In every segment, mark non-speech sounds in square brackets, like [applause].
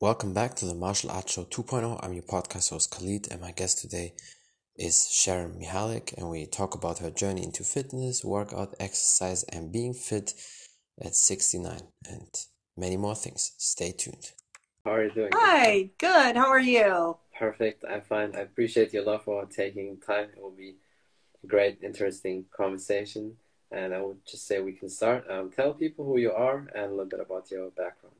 Welcome back to the Martial Arts Show 2.0. I'm your podcast host Khalid, and my guest today is Sharon Mihalik, and we talk about her journey into fitness, workout, exercise, and being fit at 69, and many more things. Stay tuned. How are you doing? Hi, good. How are you? Perfect. I'm fine. I appreciate your love for taking time. It will be a great, interesting conversation. And I would just say we can start. Um, tell people who you are and a little bit about your background.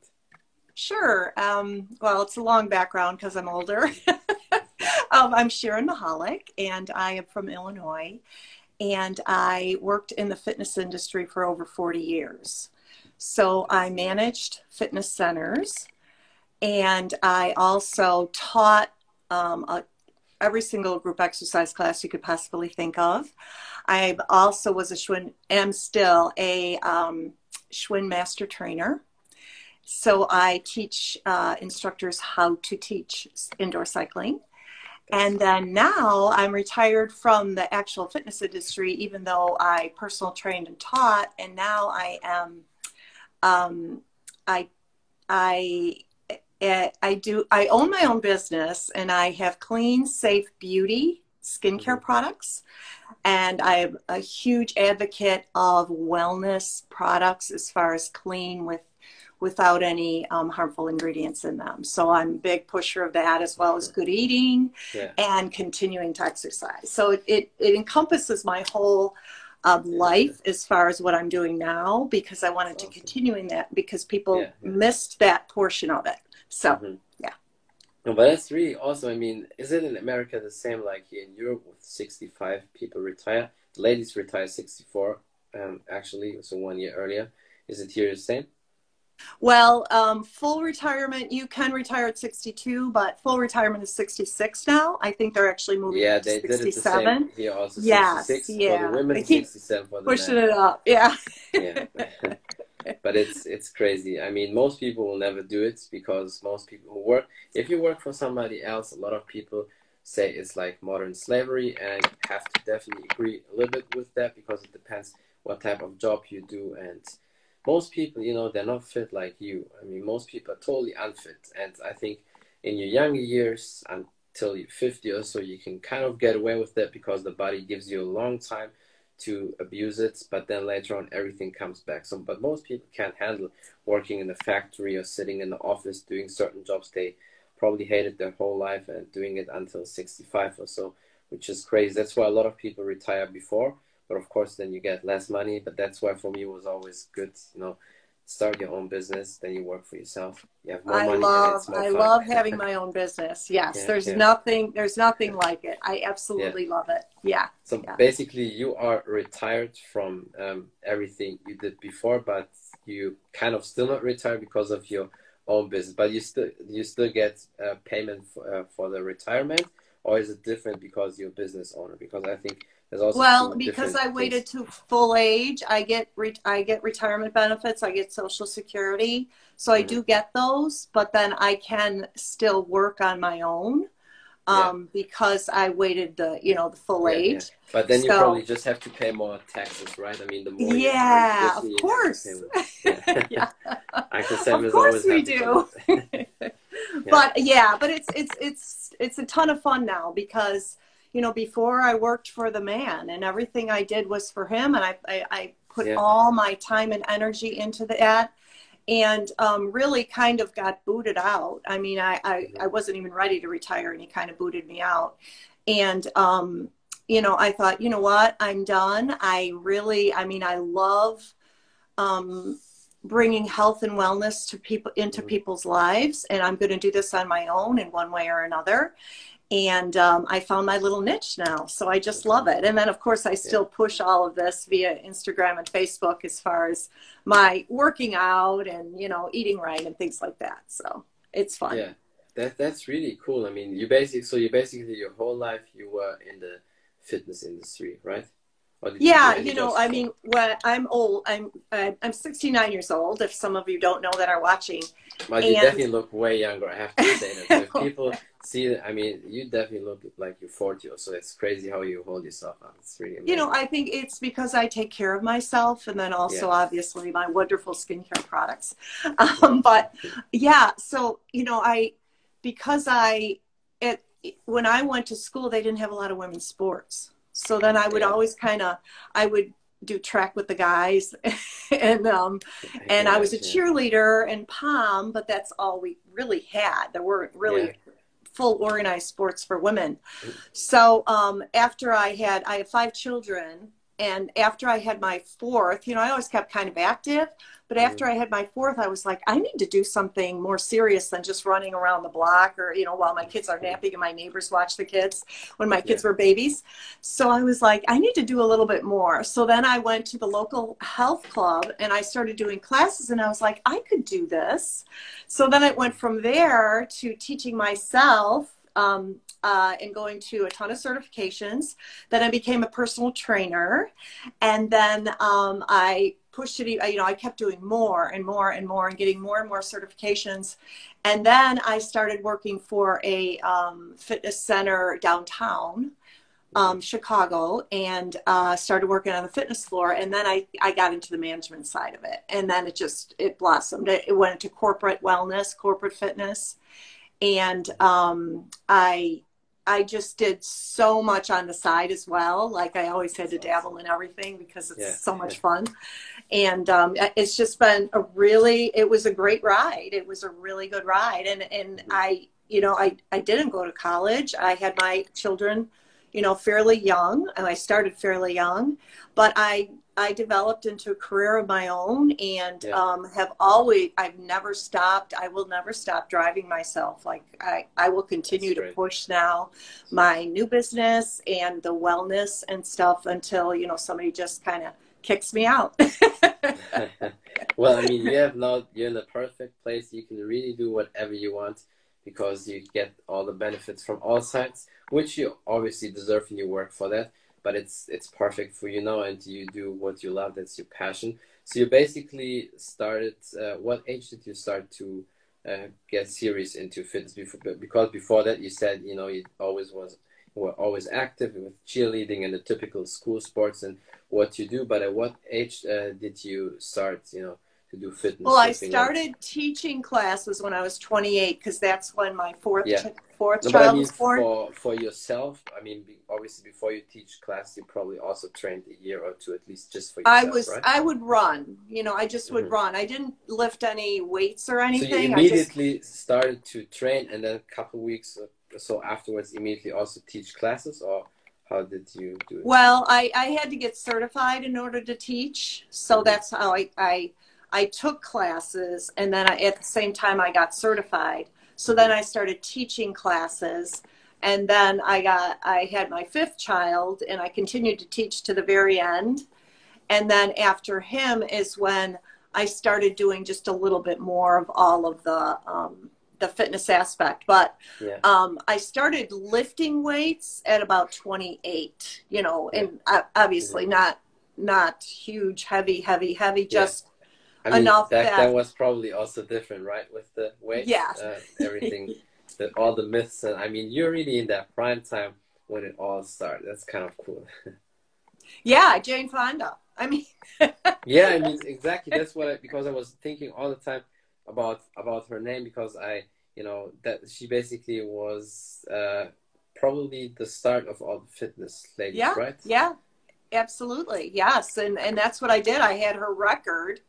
Sure. Um, well, it's a long background because I'm older. [laughs] um, I'm Sharon Mihalik, and I am from Illinois. And I worked in the fitness industry for over 40 years. So I managed fitness centers, and I also taught um, a, every single group exercise class you could possibly think of. I also was a Schwinn, am still a um, Schwinn master trainer. So I teach uh, instructors how to teach indoor cycling. And then now I'm retired from the actual fitness industry, even though I personal trained and taught. And now I am, um, I, I, eh, I do. I own my own business, and I have clean, safe beauty skincare mm-hmm. products. And I'm a huge advocate of wellness products as far as clean with without any um, harmful ingredients in them. So I'm a big pusher of that as well as good eating yeah. and continuing to exercise. So it, it, it encompasses my whole uh, life as far as what I'm doing now because I wanted awesome. to continue in that because people yeah, yeah. missed that portion of it. So mm-hmm. yeah. No, but that's really awesome. I mean, is it in America the same like here in Europe with 65 people retire? The ladies retire 64 um, actually, so one year earlier. Is it here the same? Well, um, full retirement, you can retire at 62, but full retirement is 66 now. I think they're actually moving yeah, they to 67. Did it the same also yes, 66 yeah. for the women, 67 for the pushing men. it up. Yeah. yeah. [laughs] but it's it's crazy. I mean, most people will never do it because most people who work, if you work for somebody else, a lot of people say it's like modern slavery, and I have to definitely agree a little bit with that because it depends what type of job you do and most people, you know, they're not fit like you. I mean, most people are totally unfit. And I think in your younger years, until you're 50 or so, you can kind of get away with that because the body gives you a long time to abuse it. But then later on, everything comes back. So, but most people can't handle working in a factory or sitting in the office doing certain jobs they probably hated their whole life and doing it until 65 or so, which is crazy. That's why a lot of people retire before but of course then you get less money. But that's why for me it was always good you know start your own business then you work for yourself. You have more I money love i fun. love having [laughs] my own business. Yes yeah, there's yeah. nothing there's nothing like it. I absolutely yeah. love it. Yeah so basically you are retired from um, everything you did before but you kind of still not retired because of your own business. But you still you still get uh, payment for, uh, for the retirement or is it different because you're a business owner? Because i think well, because I waited to full age, I get re- I get retirement benefits, I get Social Security, so mm-hmm. I do get those. But then I can still work on my own um, yeah. because I waited the you know the full yeah, age. Yeah. But then so, you probably just have to pay more taxes, right? I mean, the more yeah, of course. [laughs] yeah, [laughs] of course we do. [laughs] but yeah, but it's it's it's it's a ton of fun now because you know, before I worked for the man and everything I did was for him. And I, I, I put yeah. all my time and energy into that and um, really kind of got booted out. I mean, I, I. I, wasn't even ready to retire and he kind of booted me out. And, um, you know, I thought, you know what, I'm done. I really, I mean, I love um, bringing health and wellness to people into mm-hmm. people's lives. And I'm going to do this on my own in one way or another and um, I found my little niche now. So I just love it. And then, of course, I still push all of this via Instagram and Facebook as far as my working out and you know eating right and things like that. So it's fun. Yeah, that that's really cool. I mean, you basically so you basically your whole life you were in the fitness industry, right? Yeah, you, you know, I mean, when I'm old, I'm I'm 69 years old. If some of you don't know that are watching, well, you and... definitely look way younger. I have to say that. [laughs] if people see, I mean, you definitely look like you're 40. So it's crazy how you hold yourself up. It's really amazing. You know, I think it's because I take care of myself, and then also yeah. obviously my wonderful skincare products. [laughs] Um, but yeah, so you know, I because I it when I went to school, they didn't have a lot of women's sports. So then I would yeah. always kind of, I would do track with the guys [laughs] and um and I was a cheerleader and pom but that's all we really had there weren't really yeah. full organized sports for women so um after I had I have five children and after I had my fourth you know I always kept kind of active but after I had my fourth, I was like, I need to do something more serious than just running around the block or, you know, while my kids are napping and my neighbors watch the kids when my kids yeah. were babies. So I was like, I need to do a little bit more. So then I went to the local health club and I started doing classes and I was like, I could do this. So then it went from there to teaching myself um, uh, and going to a ton of certifications. Then I became a personal trainer. And then um, I pushed it, you know, I kept doing more and more and more and getting more and more certifications. And then I started working for a um, fitness center downtown. Um, Chicago and uh, started working on the fitness floor. And then I, I got into the management side of it. And then it just, it blossomed. It, it went into corporate wellness, corporate fitness. And um, I I just did so much on the side as well. Like I always had to dabble in everything because it's yeah, so much yeah. fun. And um, it's just been a really, it was a great ride. It was a really good ride. And, and I, you know, I, I didn't go to college. I had my children, you know, fairly young and I started fairly young, but I I developed into a career of my own and yeah. um, have always, I've never stopped. I will never stop driving myself. Like I, I will continue to push now my new business and the wellness and stuff until, you know, somebody just kind of kicks me out. [laughs] well, I mean, you have now, you're in the perfect place. You can really do whatever you want because you get all the benefits from all sides, which you obviously deserve and you work for that but it's it's perfect for you now and you do what you love that's your passion so you basically started uh, what age did you start to uh, get serious into fitness before because before that you said you know you always was were always active with cheerleading and the typical school sports and what you do but at what age uh, did you start you know to do fitness? Well, I started teaching classes when I was 28 because that's when my fourth yeah. Fourth no, child I mean. For for yourself, I mean, obviously before you teach class, you probably also trained a year or two at least just for yourself. I was right? I would run. You know, I just would mm-hmm. run. I didn't lift any weights or anything. So you immediately just... started to train, and then a couple weeks or so afterwards, immediately also teach classes, or how did you do it? Well, I, I had to get certified in order to teach. So mm-hmm. that's how I, I I took classes and then I, at the same time I got certified. So then I started teaching classes and then I got I had my fifth child and I continued to teach to the very end. And then after him is when I started doing just a little bit more of all of the um, the fitness aspect. But yeah. um, I started lifting weights at about 28. You know, and obviously mm-hmm. not not huge, heavy, heavy, heavy. Just I mean, enough back that, then was probably also different, right? With the weight, yeah, uh, everything, the, all the myths, and I mean, you're really in that prime time when it all started. That's kind of cool. [laughs] yeah, Jane Fonda. I mean, [laughs] yeah, I mean exactly. That's what I, because I was thinking all the time about about her name because I, you know, that she basically was uh, probably the start of all the fitness ladies, yeah, right? Yeah, absolutely, yes, and and that's what I did. I had her record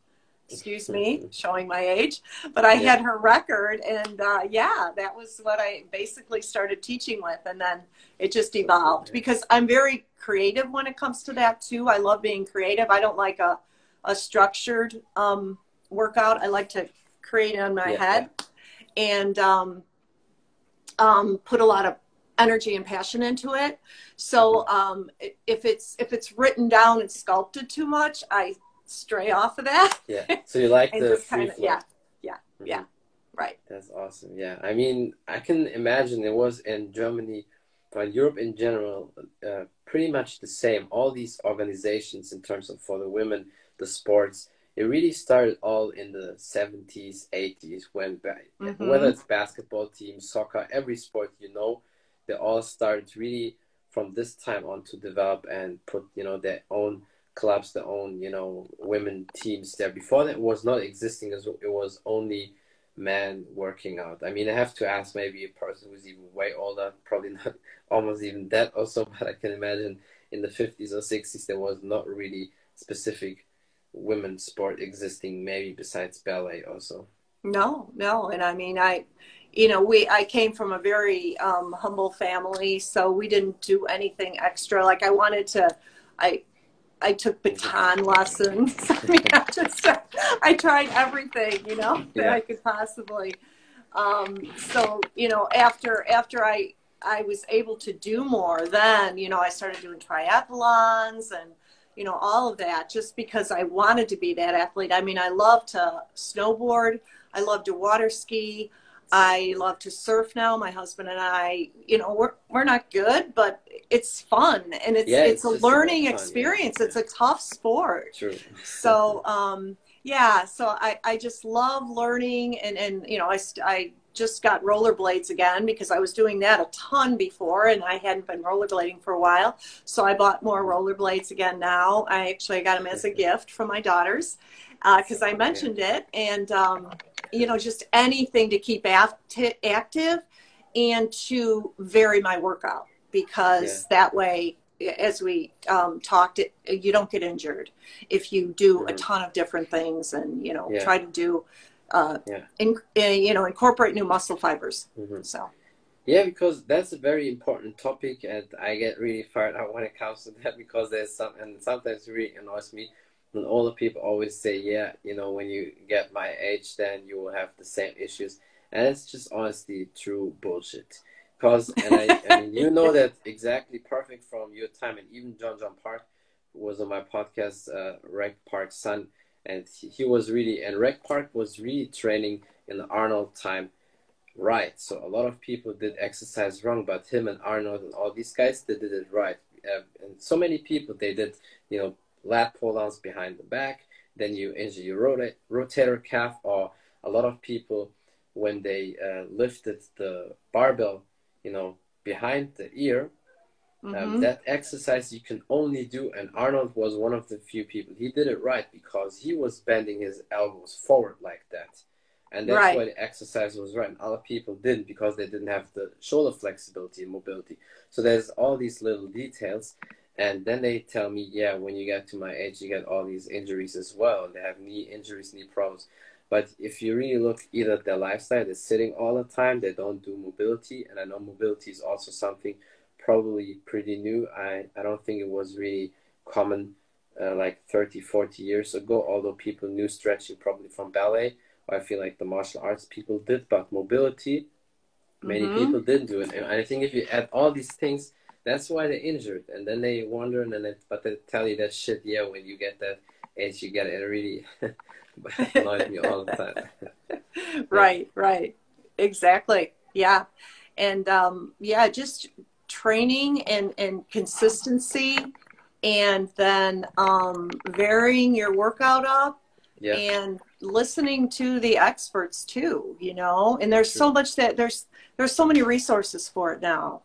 excuse me, showing my age, but I yeah. had her record, and uh, yeah, that was what I basically started teaching with, and then it just evolved because I'm very creative when it comes to that too. I love being creative. I don't like a a structured um, workout. I like to create in my yeah, head and um, um, put a lot of energy and passion into it. So mm-hmm. um, if it's if it's written down and sculpted too much, I stray off of that. Yeah. So you like [laughs] the free kind of, Yeah. Yeah. Mm-hmm. Yeah. Right. That's awesome. Yeah. I mean, I can imagine it was in Germany but Europe in general, uh, pretty much the same. All these organizations, in terms of for the women, the sports, it really started all in the 70s, 80s, when mm-hmm. whether it's basketball team, soccer, every sport you know, they all started really from this time on to develop and put you know their own clubs, their own you know women teams there. Before that was not existing as it was only men working out. I mean, I have to ask maybe a person who's even way older, probably [laughs] not almost even that also, but I can imagine in the 50s or 60s there was not really specific women's sport existing, maybe besides ballet also. No, no, and I mean, I, you know, we I came from a very um, humble family, so we didn't do anything extra. Like I wanted to, I I took baton [laughs] lessons. [laughs] I mean, I just I tried everything, you know, [laughs] that yeah. I could possibly. Um, so you know, after after I I was able to do more, then you know I started doing triathlons and you know all of that just because I wanted to be that athlete. I mean, I love to snowboard. I love to water ski. I love to surf now. My husband and I, you know, we're we're not good, but it's fun and it's yeah, it's, it's a learning experience. Yeah. It's a tough sport. True. so um, yeah, so I I just love learning and and you know I I just got rollerblades again because I was doing that a ton before and I hadn't been rollerblading for a while. So I bought more rollerblades again now. I actually got them as a [laughs] gift from my daughters because uh, I mentioned it and. Um, you know, just anything to keep active and to vary my workout because yeah. that way, as we um, talked, it, you don't get injured if you do mm-hmm. a ton of different things and, you know, yeah. try to do, uh, yeah. in, uh, you know, incorporate new muscle fibers. Mm-hmm. So. Yeah, because that's a very important topic, and I get really fired up when it comes to that because there's some, and sometimes it really annoys me and all the people always say, yeah, you know, when you get my age, then you will have the same issues. And it's just honestly true bullshit. Because, and I, I mean, you know that exactly perfect from your time. And even Jon Jon Park was on my podcast, uh, Reg Park's son. And he, he was really, and Reg Park was really training in the Arnold time right. So a lot of people did exercise wrong, but him and Arnold and all these guys, they did it right. Uh, and so many people, they did, you know, lat pull downs behind the back, then you injure your rota- rotator cuff, or a lot of people when they uh, lifted the barbell, you know, behind the ear. Um, mm-hmm. Um, that exercise you can only do, and Arnold was one of the few people. He did it right because he was bending his elbows forward like that, and that's right. why the exercise was right. And other people didn't because they didn't have the shoulder flexibility and mobility. So there's all these little details, and then they tell me, yeah, when you get to my age, you get all these injuries as well. They have knee injuries, knee problems. But if you really look either at their lifestyle, they're sitting all the time, they don't do mobility. And I know mobility is also something probably pretty new. I, I don't think it was really common uh, like 30, 40 years ago, although people knew stretching probably from ballet. Or I feel like the martial arts people did, but mobility, many mm-hmm. people didn't do it. And I think if you add all these things, that's why they're injured, and then they wonder, and then they, but they tell you that shit. Yeah, when you get that age, you get it. really [laughs] [laughs] annoys me all the time. [laughs] right, right, exactly. Yeah, and um, yeah, just training and and consistency, and then um, varying your workout up. Yeah. and listening to the experts too you know and there's so much that there's there's so many resources for it now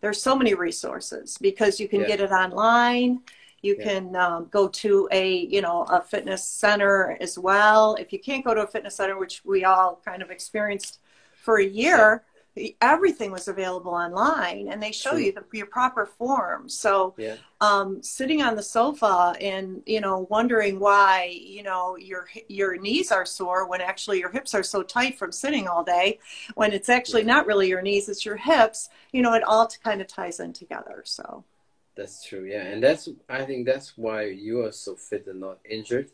there's so many resources because you can yeah. get it online you yeah. can um, go to a you know a fitness center as well if you can't go to a fitness center which we all kind of experienced for a year everything was available online and they show True. you the, your proper form so yeah. um, sitting on the sofa and you know wondering why you know your your knees are sore when actually your hips are so tight from sitting all day when it's actually yeah. not really your knees it's your hips you know it all kind of ties in together so that's true yeah and that's i think that's why you are so fit and not injured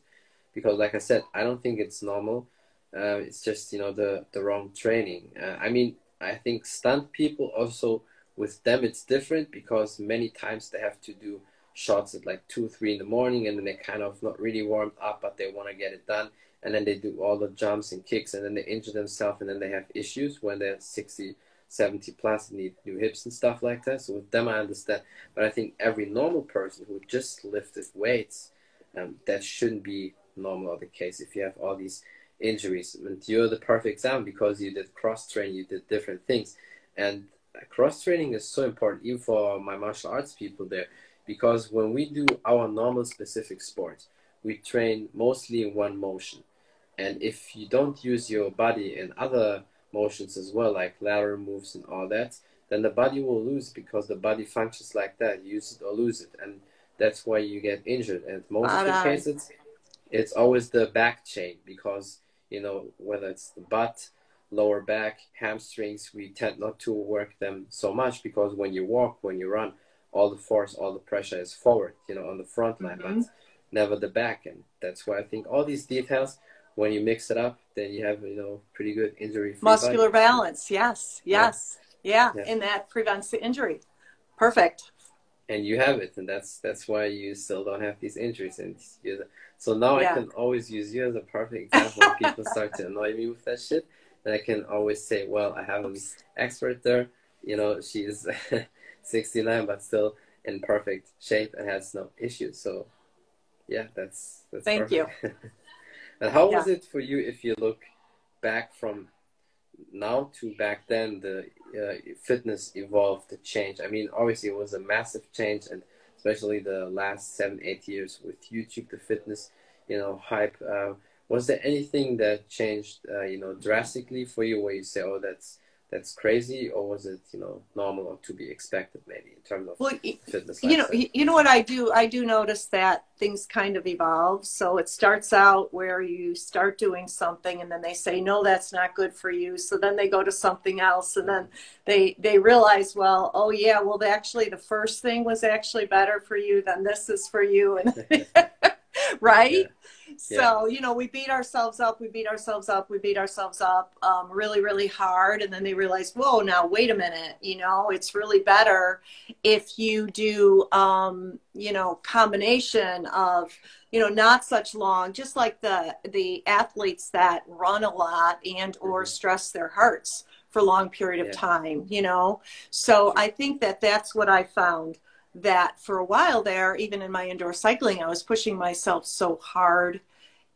because like i said i don't think it's normal uh, it's just you know the the wrong training uh, i mean I think stunt people also with them it's different because many times they have to do shots at like two, three in the morning, and then they're kind of not really warmed up, but they want to get it done, and then they do all the jumps and kicks, and then they injure themselves, and then they have issues when they're 60, 70 plus need new hips and stuff like that. So with them, I understand. But I think every normal person who just lifted weights, um, that shouldn't be normal or the case if you have all these injuries. And you're the perfect example because you did cross training, you did different things. And cross training is so important, even for my martial arts people there, because when we do our normal specific sports, we train mostly in one motion. And if you don't use your body in other motions as well, like lateral moves and all that, then the body will lose because the body functions like that. Use it or lose it. And that's why you get injured. And most of the cases, it's always the back chain because, you know, whether it's the butt, lower back, hamstrings, we tend not to work them so much because when you walk, when you run, all the force, all the pressure is forward, you know, on the front line, mm-hmm. but never the back. And that's why I think all these details, when you mix it up, then you have, you know, pretty good injury. Muscular body. balance. Yes. Yes. Yeah. yeah. And that prevents the injury. Perfect. And you have it. And that's, that's why you still don't have these injuries. And so now yeah. I can always use you as a perfect example when people [laughs] start to annoy me with that shit. And I can always say, well, I have an expert there. You know, she's [laughs] 69, but still in perfect shape and has no issues. So, yeah, that's that's. Thank perfect. you. [laughs] and how yeah. was it for you if you look back from now to back then? The uh, fitness evolved, to change. I mean, obviously it was a massive change, and especially the last seven, eight years with YouTube, the fitness, you know, hype. Uh, was there anything that changed, uh, you know, drastically for you, where you say, "Oh, that's that's crazy, or was it, you know, normal or to be expected, maybe in terms of well, fitness?" You know, you know what I do. I do notice that things kind of evolve. So it starts out where you start doing something, and then they say, "No, that's not good for you." So then they go to something else, and then they they realize, well, oh yeah, well, actually, the first thing was actually better for you than this is for you, and [laughs] [laughs] right. Yeah so, you know, we beat ourselves up, we beat ourselves up, we beat ourselves up um, really, really hard. And then they realize, whoa, now wait a minute, you know, it's really better if you do, um, you know, combination of, you know, not such long, just like the, the athletes that run a lot and or mm-hmm. stress their hearts for a long period of yeah. time, you know? So I think that that's what I found that for a while there, even in my indoor cycling, I was pushing myself so hard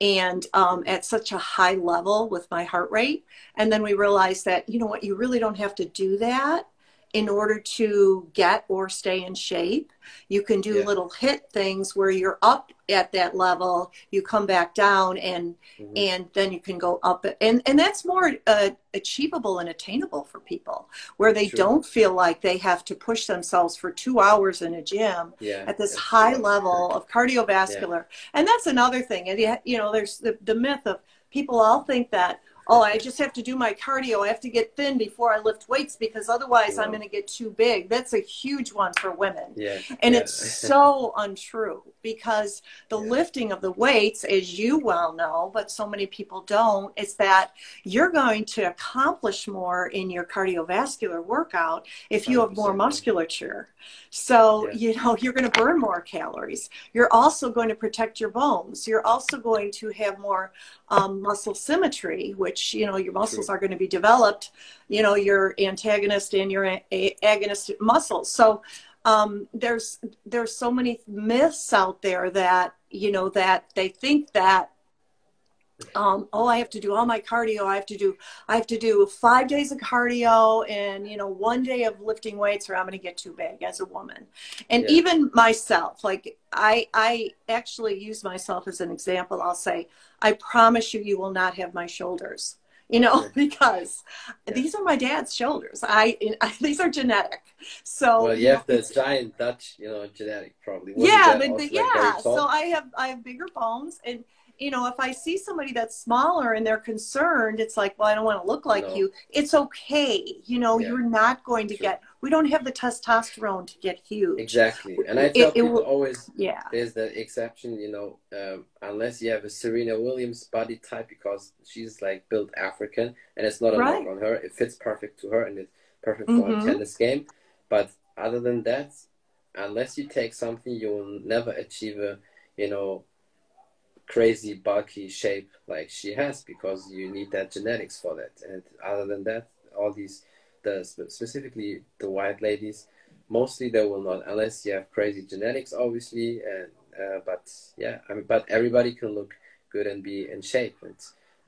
and um, at such a high level with my heart rate. And then we realized that, you know what, you really don't have to do that in order to get or stay in shape. You can do yeah. little hit things where you're up at that level, you come back down, and mm-hmm. and then you can go up. And and that's more uh, achievable and attainable for people where they sure. don't feel like they have to push themselves for two hours in a gym yeah, at this high level of cardiovascular. Yeah. And that's another thing. And you know, there's the the myth of people all think that oh, I just have to do my cardio. I have to get thin before I lift weights because otherwise yeah. I'm going to get too big. That's a huge one for women. Yeah. And yeah. it's so [laughs] untrue because the yeah. lifting of the weights, as you well know, but so many people don't, is that you're going to accomplish more in your cardiovascular workout if you have more musculature. So, you know, you're going to burn more calories. You're also going to protect your bones. You're also going to have more um, muscle symmetry, which, you know, your muscles True. are going to be developed, you know, your antagonist and your a- agonist muscles. So um, there's, there's so many myths out there that, you know, that they think that um, oh, I have to do all my cardio. I have to do, I have to do five days of cardio and, you know, one day of lifting weights or I'm going to get too big as a woman. And yeah. even myself, like I, I actually use myself as an example. I'll say, I promise you, you will not have my shoulders, you know, [laughs] because yeah. these are my dad's shoulders. I, I, [laughs] these are genetic. So, well, you have the giant Dutch, you know, genetic probably. Wasn't yeah, but yeah. so I have, I have bigger bones and, you know, if I see somebody that's smaller and they're concerned, it's like, well, I don't want to look like no. you. It's okay. You know, yeah. you're not going to True. get, we don't have the testosterone to get huge. Exactly. And I tell it, people it always, yeah, there's the exception, you know, um, unless you have a Serena Williams body type because she's like built African and it's not a right. knock on her. It fits perfect to her and it's perfect for mm-hmm. a tennis game. But other than that, unless you take something, you will never achieve a, you know, crazy bulky shape like she has because you need that genetics for that and other than that all these the specifically the white ladies, mostly they will not unless you have crazy genetics, obviously. And uh, but yeah, I mean, but everybody can look good and be in shape. And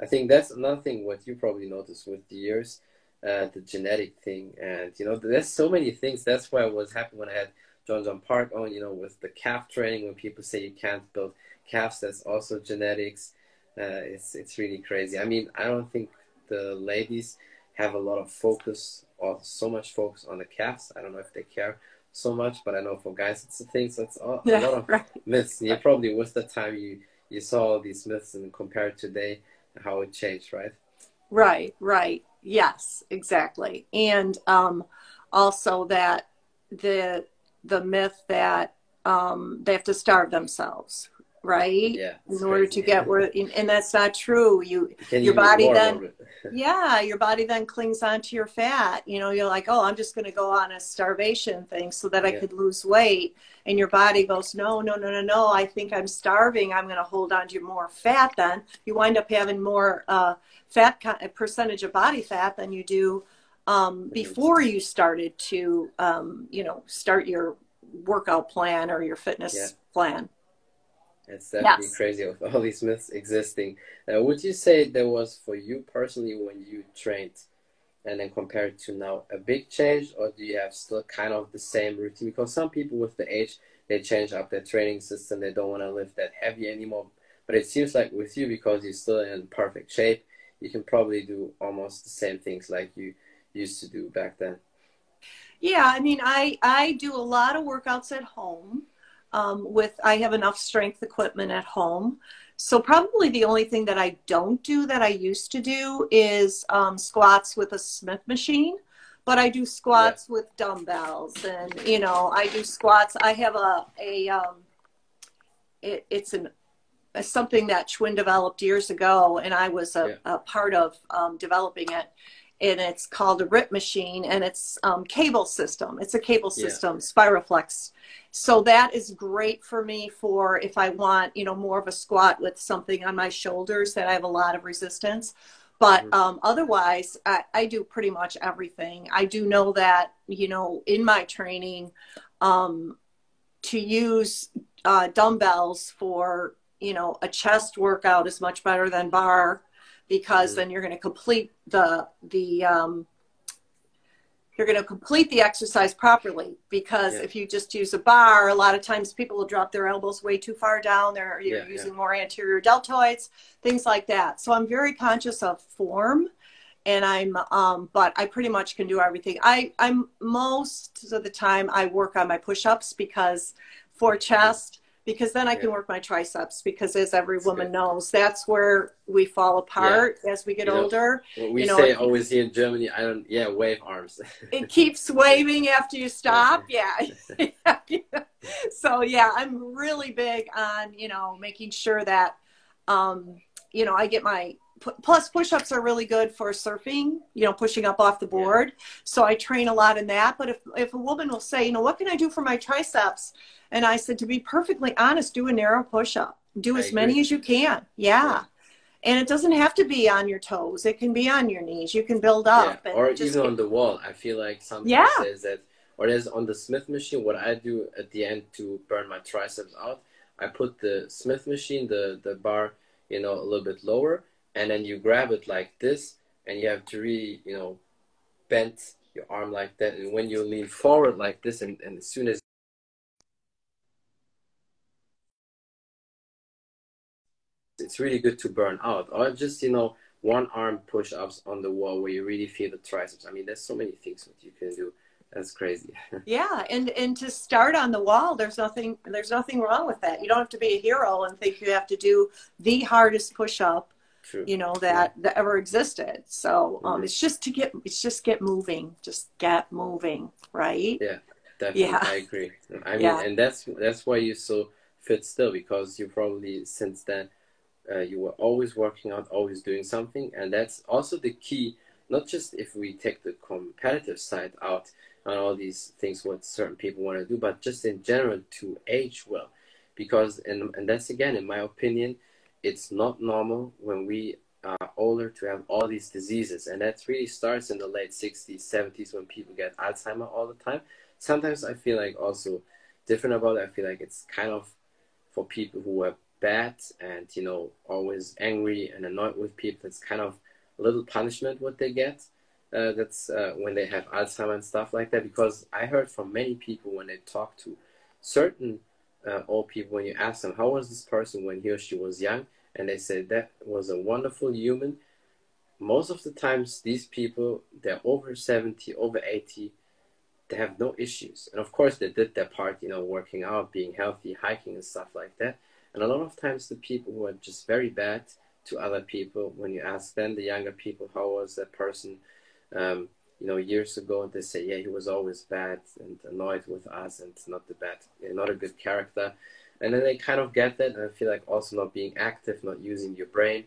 I think that's another thing what you probably noticed with the years, uh, the genetic thing. And you know, there's so many things. That's why was happy when I had Jon Jon Park on. You know, with the calf training, when people say you can't build calves, that's also genetics. Uh, it's it's really crazy. I mean, I don't think the ladies have a lot of focus or so much focus on the calves. I don't know if they care so much, but I know for guys it's a thing. So it's a, [laughs] yeah, lot of right. myths. You probably with the time you you saw all these myths and compared today how it changed, right? Right, right. Yes, exactly. And um, also that the the myth that um, they have to starve themselves right? Yeah. In order crazy. to get where, and that's not true. You, your you body then, [laughs] yeah, your body then clings onto your fat. You know, you're like, oh, I'm just going to go on a starvation thing so that I could lose weight. And your body goes, no, no, no, no, no. I think I'm starving. I'm going to hold on to more fat. Then you wind up having more uh, fat percentage of body fat than you do um, before you started to, um, you know, start your workout plan or your fitness yeah. plan. It's definitely yes. crazy with all these myths existing. Uh, would you say there was for you personally when you trained and then compared to now a big change or do you have still kind of the same routine? Because some people with the age, they change up their training system. They don't want to lift that heavy anymore. But it seems like with you, because you're still in perfect shape, you can probably do almost the same things like you used to do back then. Yeah, I mean, I, I do a lot of workouts at home um, with I have enough strength equipment at home. So probably the only thing that I don't do that I used to do is um, squats with a Smith machine. But I do squats yeah. with dumbbells, and you know I do squats. I have a a um, it, it's an something that Schwinn developed years ago, and I was a, yeah. a part of um, developing it and it's called a rip machine and it's um, cable system it's a cable system yeah. spiroflex so that is great for me for if i want you know more of a squat with something on my shoulders that i have a lot of resistance but mm-hmm. um, otherwise I, I, do pretty much everything i do know that you know in my training um, to use uh, dumbbells for you know a chest workout is much better than bar because mm-hmm. then you're going to complete the the um, you're going to complete the exercise properly because yeah. if you just use a bar a lot of times people will drop their elbows way too far down they're you're yeah, using yeah. more anterior deltoids things like that so i'm very conscious of form and i'm um, but i pretty much can do everything i i'm most of the time i work on my push-ups because for chest because then I can work my triceps because as every that's woman good. knows, that's where we fall apart yeah. as we get you know, older. we you know, say always here in Germany, I don't, yeah, wave arms. [laughs] it keeps waving after you stop. Yeah. [laughs] so yeah, I'm really big on, you know, making sure that, um, you know, I get my, plus push-ups are really good for surfing you know pushing up off the board yeah. so i train a lot in that but if if a woman will say you know what can i do for my triceps and I said, to be perfectly honest, do a narrow push up. Do as many as you can. Yeah. yeah. And it doesn't have to be on your toes. It can be on your knees. You can build up. Yeah. or even get... on the wall. I feel like sometimes yeah. says that, or there's on the Smith machine, what I do at the end to burn my triceps out, I put the Smith machine, the, the bar, you know, a little bit lower, and then you grab it like this, and you have to really, you know, bend your arm like that. And when you lean forward like this, and, and as soon as it's really good to burn out or just you know one arm push-ups on the wall where you really feel the triceps. I mean there's so many things that you can do. That's crazy. [laughs] Yeah and and to start on the wall there's nothing there's nothing wrong with that. You don't have to be a hero and think you have to do the hardest push-up True. you know that yeah. that ever existed so um mm-hmm. it's just to get it's just get moving just get moving right yeah definitely yeah. i agree i mean yeah. and that's that's why you're so fit still because you probably since then uh, you were always working out, always doing something, and that's also the key. Not just if we take the competitive side out on all these things what certain people want to do, but just in general to age well, because and and that's again in my opinion, it's not normal when we are older to have all these diseases. And that really starts in the late 60s, 70s when people get Alzheimer all the time. Sometimes I feel like also different about it. I feel like it's kind of for people who are bad and, you know, always angry and annoyed with people. It's kind of a little punishment what they get. Uh, that's uh, when they have Alzheimer and stuff like that. Because I heard from many people when they talk to certain uh, old people, when you ask them, how was this person when he or she was young? And they say that was a wonderful human. Most of the times, these people, they're over 70, over 80, they have no issues. And of course, they did their part, you know, working out, being healthy, hiking, and stuff like that. And a lot of times, the people who are just very bad to other people, when you ask them, the younger people, how was that person, um, you know, years ago, they say, yeah, he was always bad and annoyed with us and not the bad, not a good character. And then they kind of get that, and I feel like also not being active, not using your brain.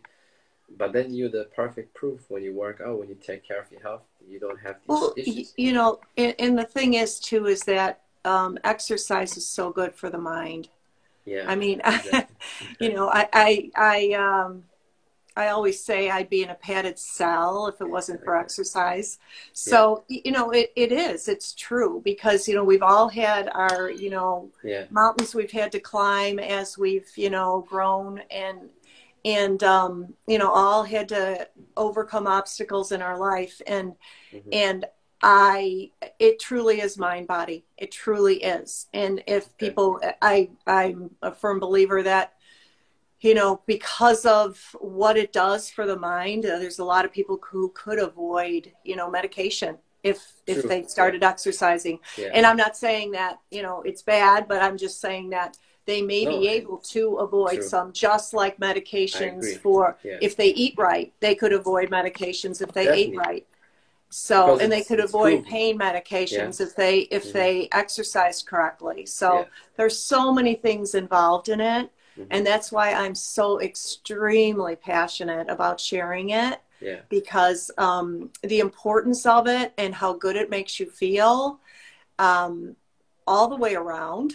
But then you're the perfect proof when you work out, when you take care of your health, you don't have these well, issues. you know, and, and the thing is too is that um, exercise is so good for the mind. Yeah. I mean, [laughs] exactly. you know, I, I, I, um, I always say I'd be in a padded cell if it wasn't for exercise. So, you know, it, it is, it's true because, you know, we've all had our, you know, yeah. mountains we've had to climb as we've, you know, grown and, and, um, you know, all had to overcome obstacles in our life. And, Mhm. and I, it truly is mind body. It truly is. And if people, I, I'm a firm believer that, you know, because of what it does for the mind, uh, there's a lot of people who could avoid, you know, medication if if they started exercising. Yeah. And I'm not saying that, you know, it's bad, but I'm just saying that they may No, be able to avoid True. some just like medications for Yeah. if they eat right, they could avoid medications if they ate right. So, Because and they could avoid proven. pain medications if they if Mhm. they exercised correctly. So Yeah. there's so many things involved in it, Mhm. and that's why I'm so extremely passionate about sharing it Yeah. because um, the importance of it and how good it makes you feel um, all the way around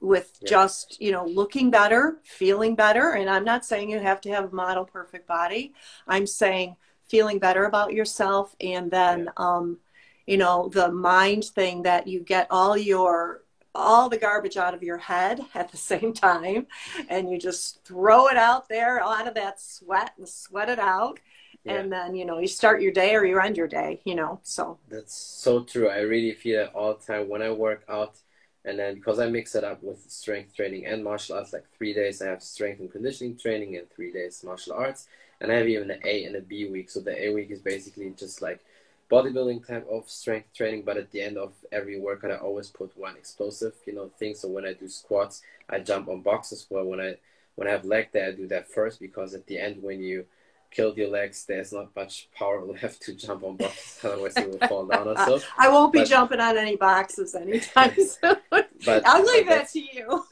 with Yeah. just you know looking better feeling better and i'm not saying you have to have a model perfect body i'm saying feeling better about yourself and then um, you know the mind thing that you get all your all the garbage out of your head [laughs] at the same time and you just throw it out there out of that sweat and sweat it out Yeah. and then you know you start your day or you end your day you know so That's so true. I really feel it all the time when I work out. And then because I mix it up with strength training and martial arts, like three days I have strength and conditioning training and three days martial arts. And I have even an A and a B week. So the A week is basically just like bodybuilding type of strength training. But at the end of every workout, I always put one explosive, you know, thing. So when I do squats, I jump on boxes. Well, when I when I have leg day, I do that first because at the end, when you killed your legs, there's not much power [laughs] left to jump on boxes. Otherwise, you will fall down or so. [laughs] i won't be But- jumping on any boxes anytime [laughs] soon But i'll leave that to you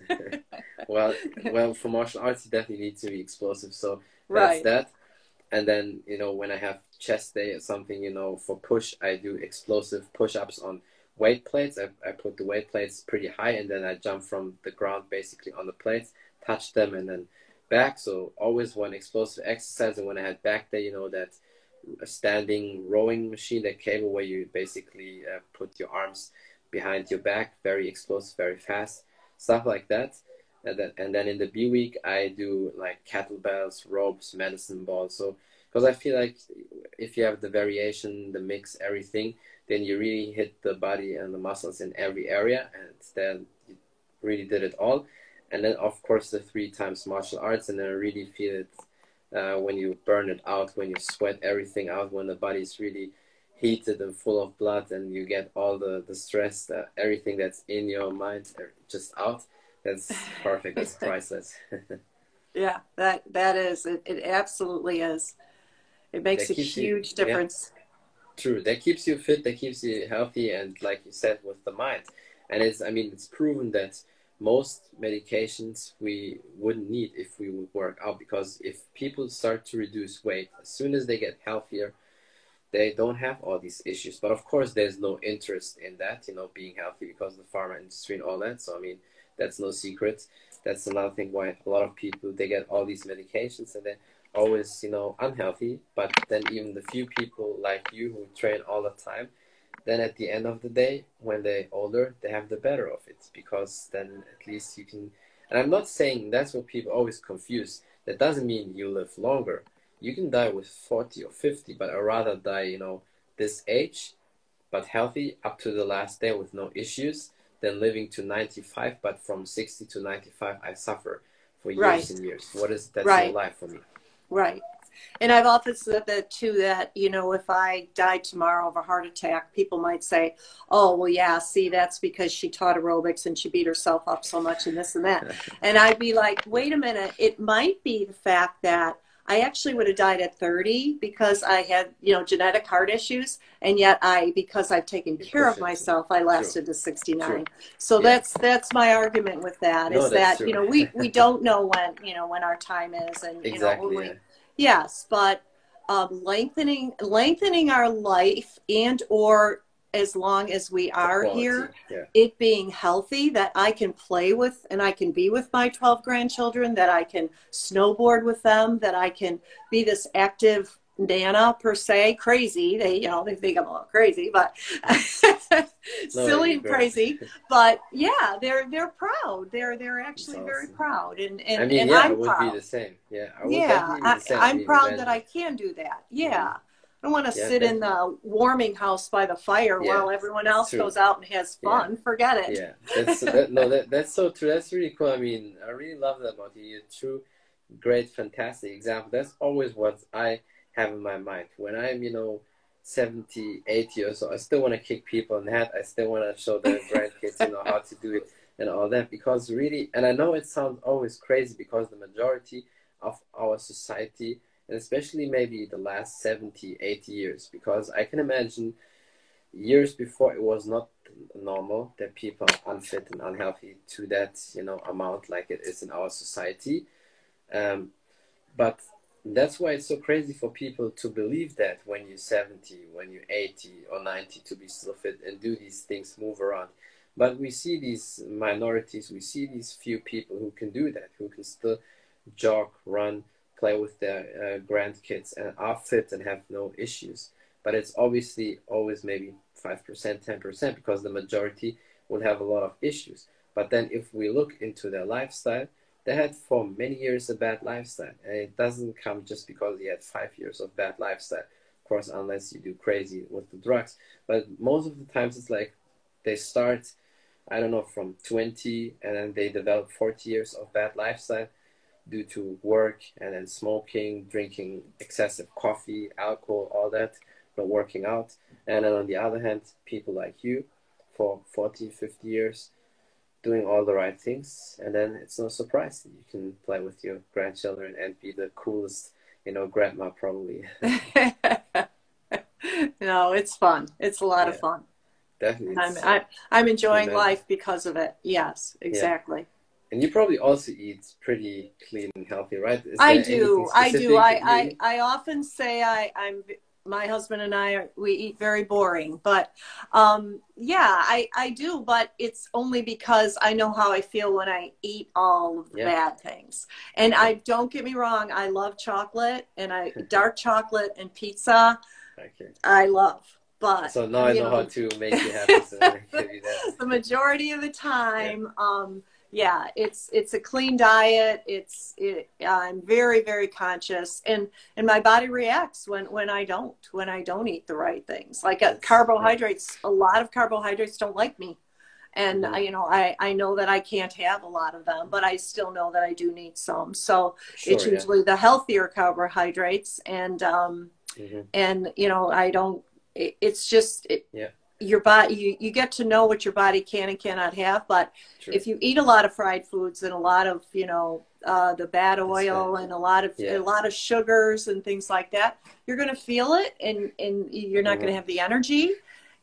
well, well, for martial arts, you definitely need to be explosive. So that's right that. And then you know when I have chest day or something, you know, for push, I do explosive push-ups on weight plates. I, I put the weight plates pretty high, and then I jump from the ground basically on the plates, touch them, and then back. So always one explosive exercise. And when I had back day, you know that standing rowing machine, that cable where you basically uh, put your arms behind your back, very explosive, very fast, stuff like that. And then, and then in the B week, I do like kettlebells, ropes, medicine balls. So, because I feel like if you have the variation, the mix, everything, then you really hit the body and the muscles in every area, and then you really did it all. And then, of course, the three times martial arts, and then I really feel it uh, when you burn it out, when you sweat everything out, when the body is really heated and full of blood, and you get all the the stress, uh, everything that's in your mind, uh, just out. That's [sighs] perfect. That's priceless. [laughs] yeah that that is it, it absolutely is it makes a keeps you- huge yeah. difference True. That keeps you fit. That keeps you healthy, and like you said, with the mind. And it's, I mean, it's proven that most medications we wouldn't need if we would work out because if people start to reduce weight as soon as they get healthier, they don't have all these issues. But of course, there's no interest in that, you know, being healthy because of the pharma industry and all that. So I mean, that's no secret. That's another thing why a lot of people they get all these medications and they're always you know unhealthy. But then even the few people like you who train all the time, then at the end of the day, when they're older, they have the better of it because then at least you can. And I'm not saying that's what people always confuse. That doesn't mean you live longer. You can die with 40 or 50, but I'd rather die, you know, this age, but healthy up to the last day with no issues than living to 95, but from 60 to 95, I suffer for years Right. and years. What is that Right. life for me? Right. And I've often said that too, that, you know, if I died tomorrow of a heart attack, people might say, oh, well, yeah, see, that's because she taught aerobics and she beat herself up so much and this and that. [laughs] And I'd be like, wait a minute, it might be the fact that I actually would have died at 30 because I had, you know, genetic heart issues. And yet I, because I've taken care of myself, I lasted to 69. True. So Yeah. that's, that's my argument with that No, is that, you know, we, we don't know when, you know, when our time is and, you know, Exactly. we, yeah. Yes, but um, lengthening lengthening our life and or as long as we are quality, here, Yeah. it being healthy that I can play with and I can be with my 12 grandchildren, that I can snowboard with them, that I can be this active nana per se, crazy. They, you know, they think I'm a little crazy, but [laughs] silly and crazy. [laughs] But yeah, they're they're proud. They're they're actually That's very proud, and and, I mean, and yeah, I'm would proud be the same. Yeah, I yeah, I. I'm proud that I can do that. Yeah. Mm-hmm. I want to Yeah, sit in the warming house by the fire Yeah, while everyone else true. goes out and has fun. Forget it. Yeah, [laughs] that's that, no, that, that's so true. That's really cool. I mean, I really love that about you. You're true, great, fantastic example. That's always what I have in my mind. When I'm, you know, 70, 80 or so, I still want to kick people in the head. I still want to show their [laughs] grandkids, you know, how to do it and all that. Because really, and I know it sounds always crazy because the majority of our society, and especially maybe the last 70, 80 years, because I can imagine years before it was not normal that people are unfit and unhealthy to that you know amount like it is in our society. Um, but that's why it's so crazy for people to believe that when you're 70 when you're 80 or 90 to be still fit and do these things move around. But we see these minorities we see these few people who can do that who can still jog run play with their uh, grandkids and are fit and have no issues but it's obviously always maybe 5%, 10%, because the majority will have a lot of issues. But then if we look into their lifestyle, they had for many years a bad lifestyle. And it doesn't come just because you had five years of bad lifestyle. Of course, unless you do crazy with the drugs. But most of the times it's like they start, I don't know, from 20 and then they develop 40 years of bad lifestyle due to work and then smoking, drinking excessive coffee, alcohol, all that, not working out. And then on the other hand, people like you for 40, 50 years doing all the right things. And then it's no surprise that you can play with your grandchildren and be the coolest, you know, grandma probably. [laughs] no, it's fun. It's a lot of fun. Definitely. I'm It's- I, I'm enjoying life because of it. Yes, exactly. And you probably also eat pretty clean and healthy, right? I do. I do. I, I. I often say I, I'm my husband and I are, we eat very boring, but um, yeah, I, I do. But it's only because I know how I feel when I eat all of the Yeah. bad things. And I don't get me wrong, I love chocolate and I [laughs] dark chocolate and pizza. Okay. I love, but So now I you know how to make you happy. So you [laughs] the majority of the time um yeah it's it's a clean diet it's it, i'm very very conscious and and my body reacts when when i don't when i don't eat the right things like uh, That's- carbohydrates a lot of carbohydrates don't like me and Mhm. I, you know I, I know that i can't have a lot of them but i still know that i do need some so Sure, it's yeah. usually the healthier carbohydrates and um Mhm. and you know i don't it, it's just it, Yeah. Your body you, you get to know what your body can and cannot have but True. if you eat a lot of fried foods and a lot of you know uh, the bad oil and a lot of Yeah. a lot of sugars and things like that you're going to feel it and and you're not going to have the energy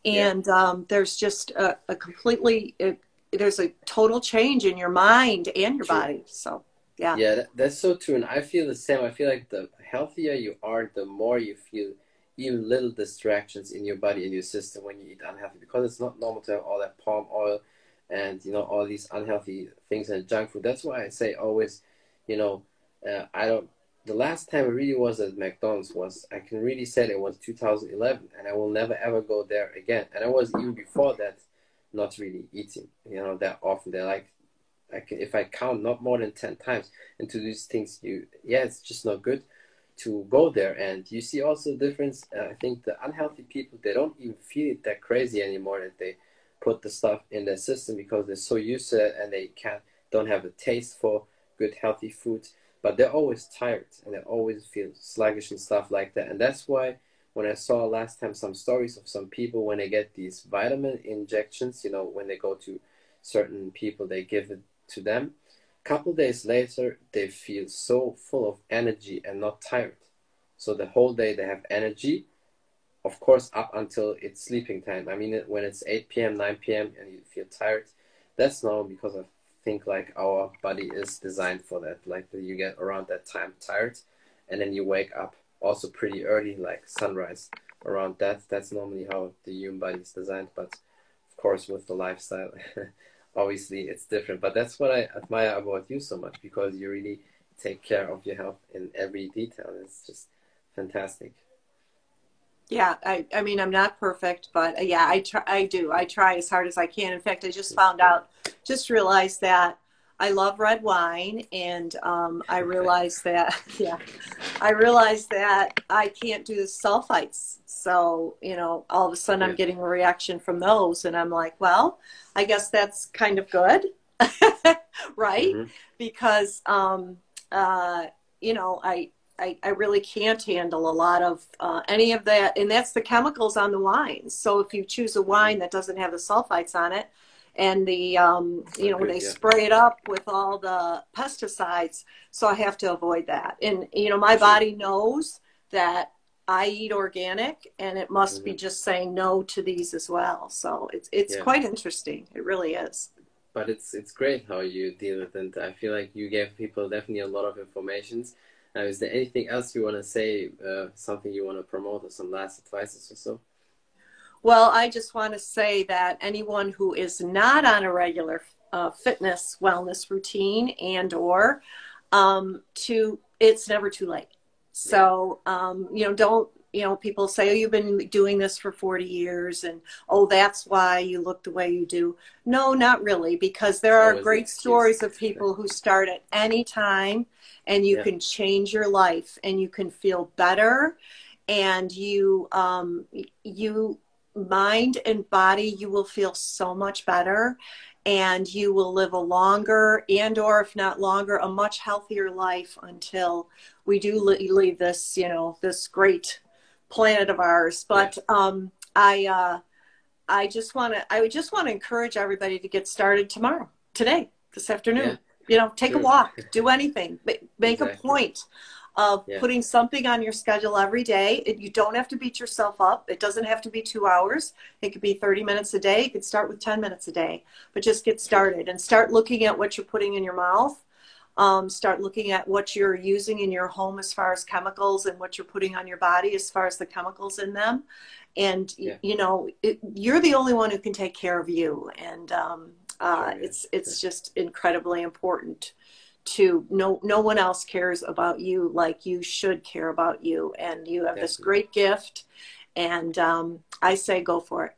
Yeah. and um, there's just a, a completely a, there's a total change in your mind and your True. body so yeah Yeah, that, that's so true. And I feel the same. I feel like the healthier you are, the more you feel even little distractions in your body and your system when you eat unhealthy because it's not normal to have all that palm oil and you know all these unhealthy things and junk food. That's why I say always, you know, uh, I don't. The last time I really was at McDonald's was I can really say it was 2011, and I will never ever go there again. And I was even before that, not really eating, you know, that often. They're like, I can, if I count not more than 10 times into these things, you yeah, it's just not good to go there. And you see also the difference uh, i think the unhealthy people they don't even feel it that crazy anymore that they put the stuff in their system because they're so used to it and they can't don't have a taste for good healthy food but they're always tired and they always feel sluggish and stuff like that. And that's why when i saw last time some stories of some people when they get these vitamin injections you know when they go to certain people they give it to them couple days later they feel so full of energy and not tired. So the whole day they have energy of course up until it's sleeping time. I mean when it's 8 p.m 9 p.m and you feel tired that's normal because i think like our body is designed for that. Like you get around that time tired and then you wake up also pretty early like sunrise around that. That's normally how the human body is designed but of course with the lifestyle [laughs] obviously it's different but that's what i admire about you so much because you really take care of your health in every detail. It's just fantastic. Yeah i i mean i'm not perfect but uh, yeah i try i do. I try as hard as i can. In fact i just found out just realized that I love red wine, and um, I realized that [laughs] yeah, I realized that I can't do the sulfites. So you know, all of a sudden yeah. I'm getting a reaction from those, and I'm like, well, I guess that's kind of good, [laughs] right? Mm-hmm. Because um, uh, you know, I, I I really can't handle a lot of uh, any of that, and that's the chemicals on the wines. So if you choose a wine that doesn't have the sulfites on it and the um, you know when they yeah. spray it up with all the pesticides so i have to avoid that. And you know my body knows that i eat organic and it must mm-hmm. be just saying no to these as well. So it's it's yeah. quite interesting. It really is. But it's it's great how you deal with it. And i feel like you gave people definitely a lot of information uh, is there anything else you want to say uh, something you want to promote or some last advices or so well, I just want to say that anyone who is not on a regular uh, fitness wellness routine and or um, to it's never too late. So um, you know, don't you know people say oh you've been doing this for 40 years and oh that's why you look the way you do no not really because there are great stories of people who start at any time and you yeah. can change your life and you can feel better and you um, you mind and body, you will feel so much better and you will live a longer and or if not longer a much healthier life until we do leave this you know this great planet of ours but um i uh i just want to i would just want to encourage everybody to get started tomorrow today this afternoon yeah. you know take sure. a walk do anything make exactly. a point of yeah. putting something on your schedule every day. It, you don't have to beat yourself up. It doesn't have to be two hours. It could be 30 minutes a day. You could start with 10 minutes a day, but just get started and start looking at what you're putting in your mouth. Um, start looking at what you're using in your home as far as chemicals and what you're putting on your body as far as the chemicals in them. And, yeah. you know, it, you're the only one who can take care of you. And um, uh, sure, it's, it's just incredibly important to no no one else cares about you like you should care about you. And you have Definitely. this great gift. And um, i say go for it.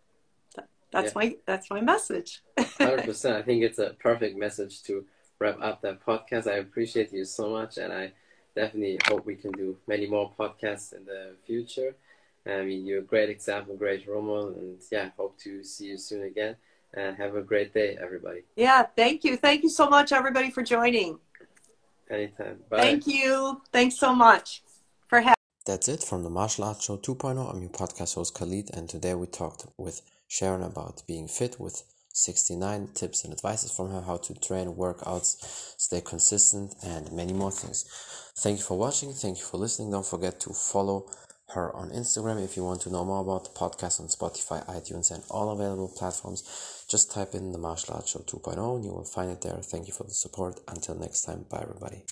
That's yeah. my that's my message. [laughs] 100% i think it's a perfect message to wrap up that podcast. I appreciate you so much. And i definitely hope we can do many more podcasts in the future. I mean you're a great example great role model. And yeah hope to see you soon again. And have a great day everybody. Yeah. Thank you. Thank you so much everybody for joining Anytime. Bye. Thank you. Thanks so much for having. That's it from the Martial Arts Show 2.0. I'm your podcast host Khalid, and today we talked with Sharon about being fit with 69 tips and advices from her how to train, workouts, stay consistent, and many more things. Thank you for watching. Thank you for listening. Don't forget to follow her on Instagram if you want to know more about the podcast on Spotify, iTunes, and all available platforms. Just type in the Martial Arts Show 2.0 and you will find it there. Thank you for the support. Until next time, bye everybody.